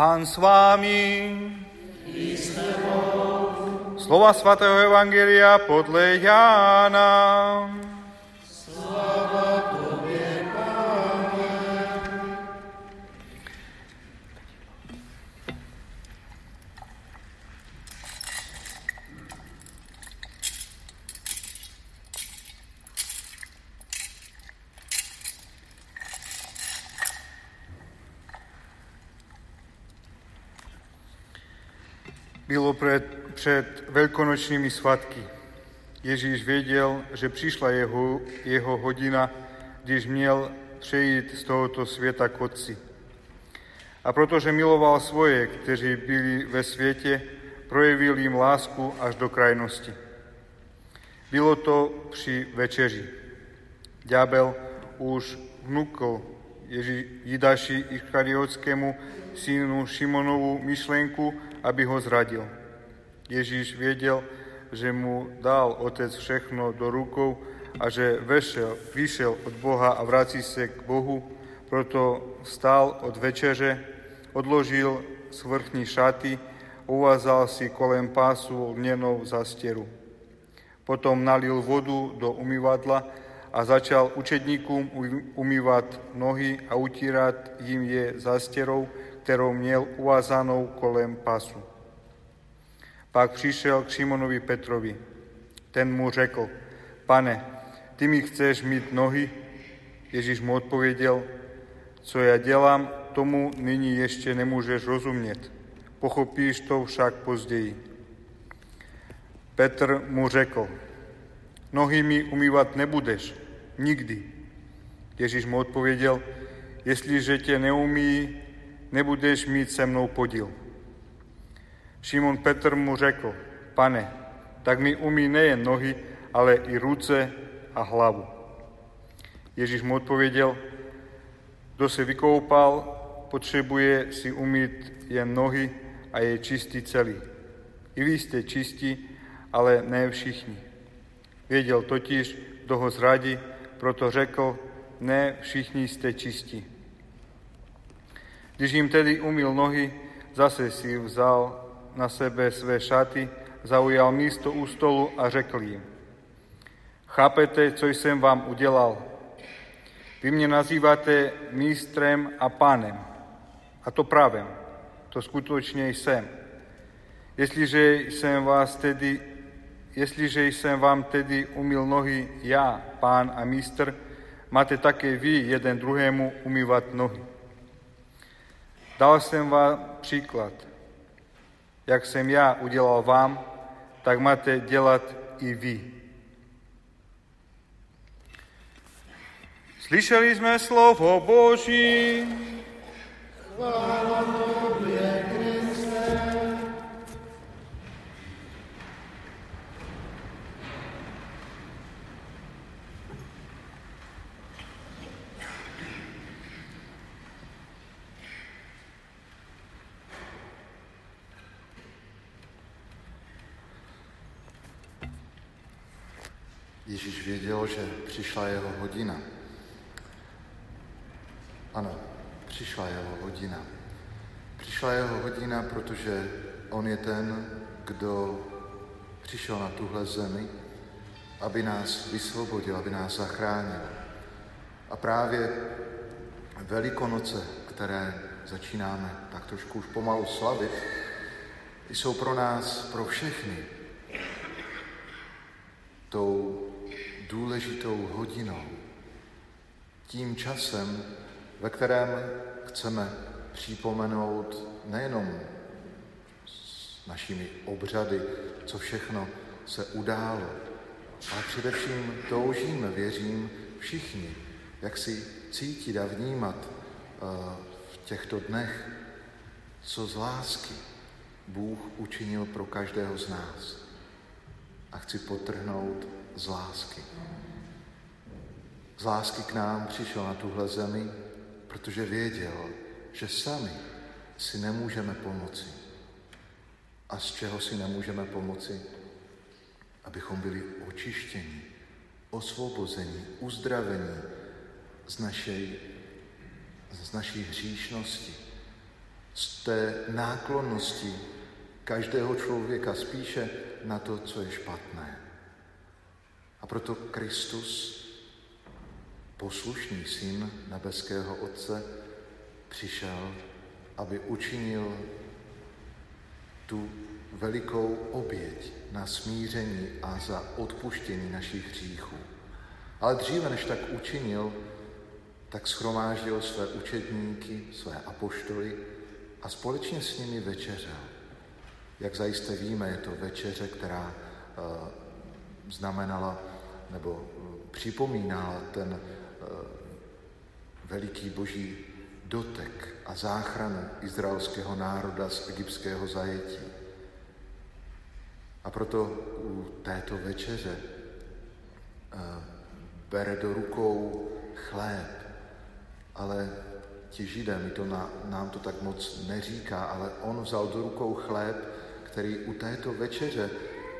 Pán s vámi. Slova svatého Evangelia podle Jána. Bylo před, před velkonočními svatky. Ježíš věděl, že přišla jeho, jeho hodina, když měl přejít z tohoto světa k Otci. A protože miloval svoje, kteří byli ve světě, projevil jim lásku až do krajnosti. Bylo to při večeři. Ďábel už vnukl Ježí, Jidaši Ischariotskému synu Šimonovu myšlenku, aby ho zradil. Ježíš věděl, že mu dal Otec všechno do rukou a že vešel, vyšel od Boha a vrací se k Bohu, proto vstal od večeře, odložil svrchní šaty, uvázal si kolem pásu lněnou zastěru. Potom nalil vodu do umývadla a začal učedníkům umývat nohy a utírat jim je zastěrou, kterou měl uvázanou kolem pasu. Pak přišel k Šimonovi Petrovi. Ten mu řekl, pane, ty mi chceš mít nohy? Ježíš mu odpověděl, co já dělám, tomu nyní ještě nemůžeš rozumět. Pochopíš to však později. Petr mu řekl, nohy mi umývat nebudeš, nikdy. Ježíš mu odpověděl, jestliže tě neumí, nebudeš mít se mnou podíl. Šimon Petr mu řekl, pane, tak mi umí nejen nohy, ale i ruce a hlavu. Ježíš mu odpověděl, kdo se vykoupal, potřebuje si umít jen nohy a je čistý celý. I vy jste čistí, ale ne všichni. Věděl totiž, kdo ho zradí, proto řekl, ne všichni jste čistí. Když jim tedy umil nohy, zase si vzal na sebe své šaty, zaujal místo u stolu a řekl jim, chápete, co jsem vám udělal? Vy mě nazýváte mistrem a pánem. A to právem. To skutečně jsem. Jestliže jsem, vás tedy, jestliže jsem vám tedy umil nohy já, pán a mistr, máte také vy jeden druhému umývat nohy. Dal jsem vám příklad. Jak jsem já udělal vám, tak máte dělat i vy. Slyšeli jsme slovo Boží. Chvála Tobě, Ježíš věděl, že přišla jeho hodina. Ano, přišla jeho hodina. Přišla jeho hodina, protože on je ten, kdo přišel na tuhle zemi, aby nás vysvobodil, aby nás zachránil. A právě Velikonoce, které začínáme tak trošku už pomalu slavit, jsou pro nás, pro všechny, tou důležitou hodinou, tím časem, ve kterém chceme připomenout nejenom s našimi obřady, co všechno se událo, ale především toužíme, věřím, všichni, jak si cítit a vnímat eh, v těchto dnech, co z lásky Bůh učinil pro každého z nás. A chci potrhnout z lásky. Z lásky k nám přišel na tuhle zemi, protože věděl, že sami si nemůžeme pomoci. A z čeho si nemůžeme pomoci? Abychom byli očištěni, osvobozeni, uzdraveni z, našej, z naší hříšnosti, z z té náklonnosti každého člověka spíše na to, co je špatné. A proto Kristus, poslušný syn nebeského Otce, přišel, aby učinil tu velikou oběť na smíření a za odpuštění našich hříchů. Ale dříve, než tak učinil, tak schromáždil své učedníky, své apoštoly a společně s nimi večeřel. Jak zajisté víme, je to večeře, která uh, znamenala nebo uh, připomínala ten uh, veliký boží dotek a záchranu izraelského národa z egyptského zajetí. A proto u této večeře bere do rukou chléb, ale ti židé, mi to na, nám to tak moc neříká, ale on vzal do rukou chléb, který u této večeře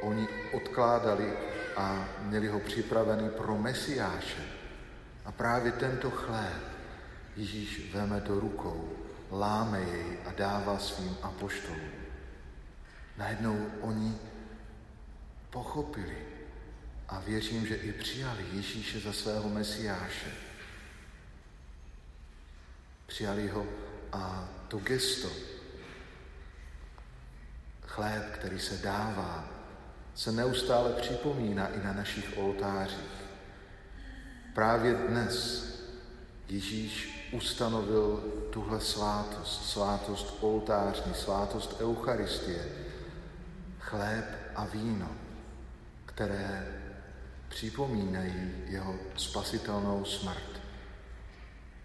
oni odkládali a měli ho připravený pro Mesiáše. A právě tento chléb Ježíš veme do rukou, láme jej a dává svým apoštolům. Najednou oni pochopili a věřím, že i přijali Ježíše za svého Mesiáše. Přijali ho a to gesto, chléb, který se dává, se neustále připomíná i na našich oltářích. Právě dnes Ježíš ustanovil tuhle svátost, svátost oltářní, svátost Eucharistie, chléb a víno, které připomínají jeho spasitelnou smrt.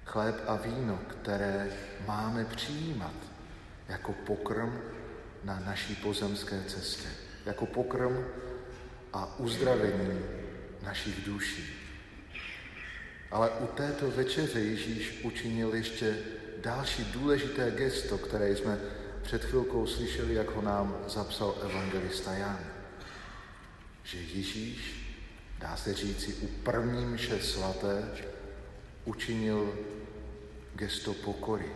Chléb a víno, které máme přijímat jako pokrm na naší pozemské cestě, jako pokrm a uzdravení našich duší. Ale u této večeře Ježíš učinil ještě další důležité gesto, které jsme před chvilkou slyšeli, jak ho nám zapsal evangelista Jan. Že Ježíš, dá se říci, u první mše svaté učinil gesto pokory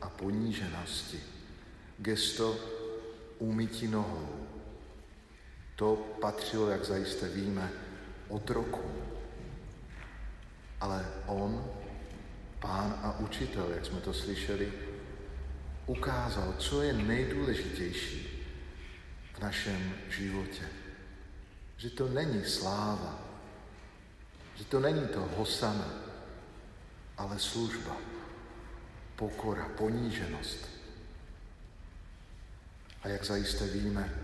a poníženosti, gesto umytí nohou. To patřilo, jak zajisté víme, otroku. Ale on, pán a učitel, jak jsme to slyšeli, ukázal, co je nejdůležitější v našem životě. Že to není sláva, že to není to hosana, ale služba, pokora, poníženost. A jak zajisté víme,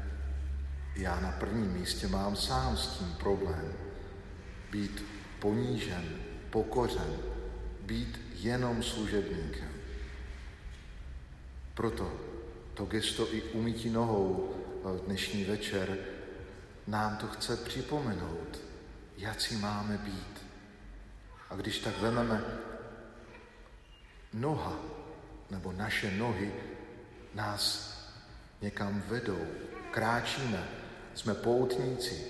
já na prvním místě mám sám s tím problém. Být ponížen, pokořen, být jenom služebníkem. Proto to gesto i umytí nohou v dnešní večer nám to chce připomenout, si máme být. A když tak vememe noha nebo naše nohy nás někam vedou, kráčíme, jsme poutníci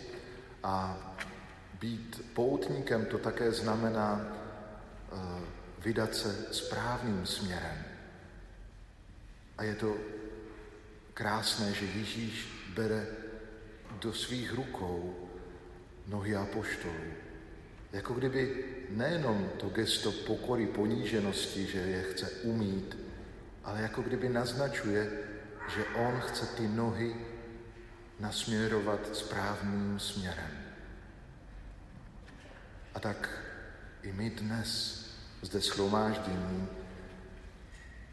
a být poutníkem to také znamená uh, vydat se správným směrem. A je to krásné, že Ježíš bere do svých rukou nohy apoštolů. Jako kdyby nejenom to gesto pokory, poníženosti, že je chce umít, ale jako kdyby naznačuje, že on chce ty nohy nasměrovat správným směrem. A tak i my dnes zde schromáždění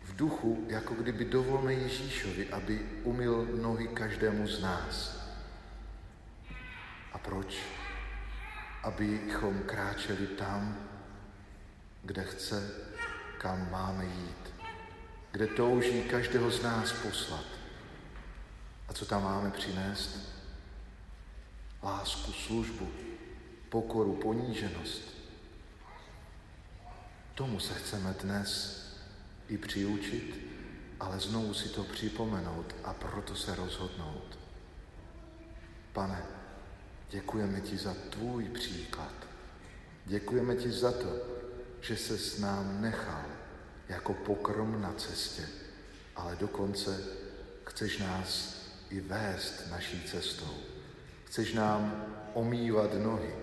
v duchu, jako kdyby dovolme Ježíšovi, aby umil nohy každému z nás. A proč? Abychom kráčeli tam, kde chce, kam máme jít, kde touží každého z nás poslat. A co tam máme přinést? Lásku, službu, pokoru, poníženost. Tomu se chceme dnes i přiučit, ale znovu si to připomenout a proto se rozhodnout. Pane, děkujeme ti za tvůj příklad. Děkujeme ti za to, že se s nám nechal jako pokrm na cestě ale dokonce chceš nás i vést naší cestou. Chceš nám omývat nohy,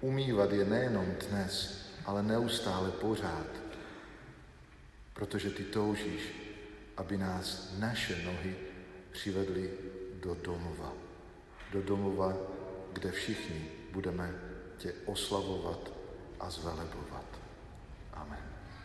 umývat je nejenom dnes, ale neustále pořád, protože ty toužíš, aby nás naše nohy přivedly do domova. Do domova, kde všichni budeme tě oslavovat a zvelebovat. Amen.